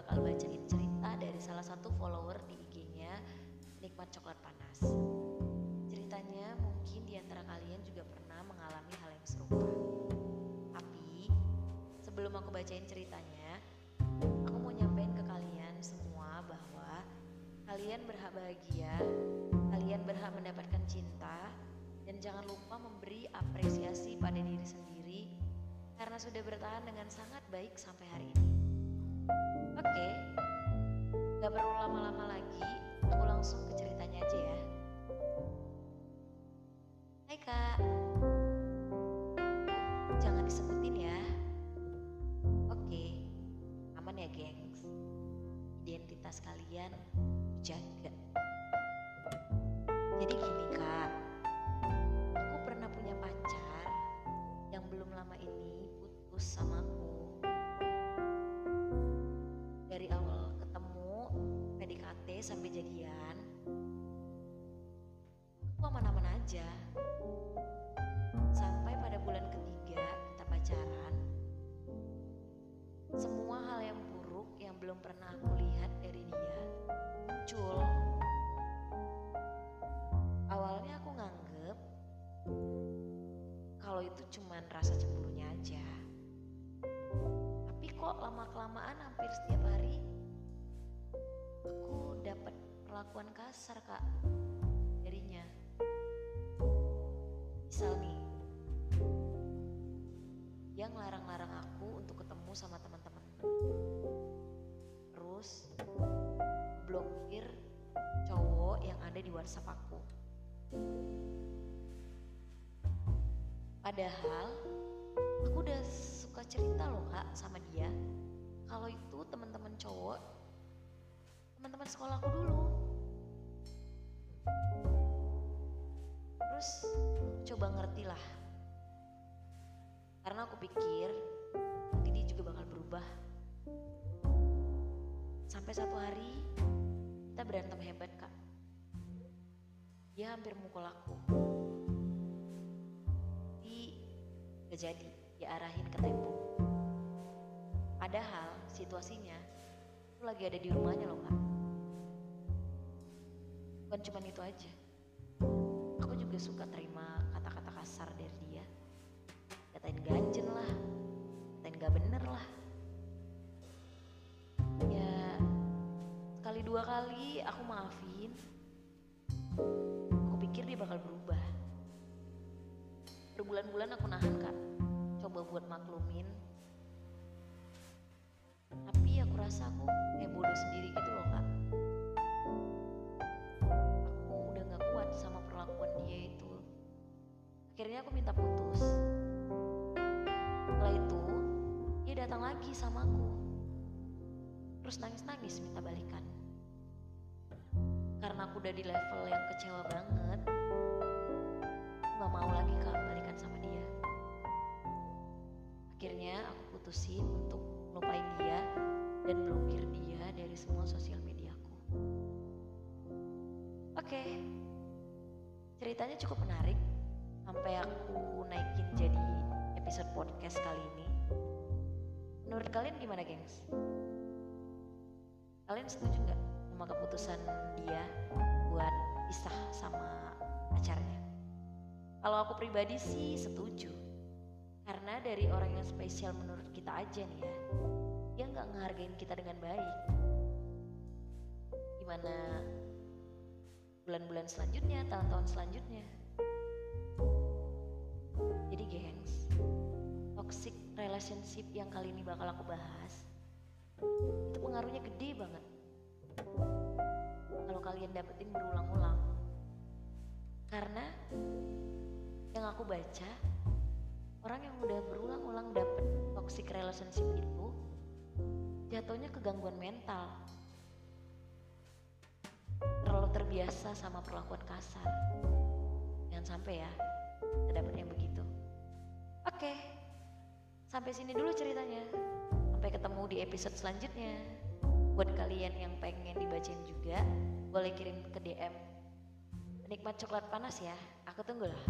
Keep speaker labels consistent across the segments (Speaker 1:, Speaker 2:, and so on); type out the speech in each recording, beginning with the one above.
Speaker 1: bakal bacain cerita dari salah satu follower di IG-nya Nikmat Coklat Panas. Ceritanya mungkin di antara kalian juga pernah mengalami hal yang serupa. Tapi sebelum aku bacain ceritanya, aku mau nyampein ke kalian semua bahwa kalian berhak bahagia, kalian berhak mendapatkan cinta, dan jangan lupa memberi apresiasi pada diri sendiri karena sudah bertahan dengan sangat baik sampai hari ini. Kalian jaga. Jadi gini kak, aku pernah punya pacar yang belum lama ini putus sama aku. Dari awal ketemu, PDKT sampai jadian, aku aman-aman aja. Muncul. Awalnya aku nganggep kalau itu cuman rasa cemburunya aja. Tapi kok lama-kelamaan hampir setiap hari aku dapat perlakuan kasar kak darinya. Misal nih, dia ngelarang-larang aku untuk ketemu sama teman-teman. Yang ada di WhatsApp aku. Padahal aku udah suka cerita loh kak sama dia kalau itu teman-teman cowok teman-teman sekolahku dulu. Terus coba ngerti lah. Karena aku pikir dia juga bakal berubah. Sampai satu hari kita berantem hebat kak. Dia hampir mukul aku. Tapi gak jadi diarahin ke tembok. Padahal situasinya aku lagi ada di rumahnya loh kak. Bukan cuma itu aja. Aku juga suka terima kata-kata kasar dari dia. Katain ganjen lah, katain gak bener lah. Ya sekali dua kali aku maafin. Dia bakal berubah. Berbulan-bulan aku nahan kak, coba buat maklumin. Tapi aku rasa aku kayak bodoh sendiri gitu loh kak. Aku udah gak kuat sama perlakuan dia itu. Akhirnya aku minta putus. Setelah itu, dia datang lagi sama aku. Terus nangis-nangis minta balikan. Karena aku udah di level yang kecewa banget, aku putusin untuk lupain dia dan blokir dia dari semua sosial mediaku. Oke, ceritanya cukup menarik sampai aku naikin jadi episode podcast kali ini. Menurut kalian gimana, gengs? Kalian setuju nggak sama keputusan dia buat pisah sama pacarnya? Kalau aku pribadi sih setuju. Karena dari orang yang spesial menurut kita aja nih ya, dia nggak ngehargain kita dengan baik. Gimana bulan-bulan selanjutnya, tahun-tahun selanjutnya. Jadi gengs, toxic relationship yang kali ini bakal aku bahas itu pengaruhnya gede banget. Kalau kalian dapetin berulang-ulang. Karena yang aku baca, orang yang udah berulang-ulang dapet toxic relationship itu jatuhnya ke gangguan mental. Terlalu terbiasa sama perlakuan kasar. Jangan sampai ya, kita dapet yang begitu. Oke, sampai sini dulu ceritanya. Sampai ketemu di episode selanjutnya. Buat kalian yang pengen dibacain juga, boleh kirim ke DM. Penikmat coklat panas ya, aku tunggu lah.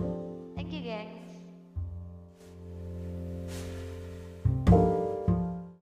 Speaker 1: Thank you, gengs.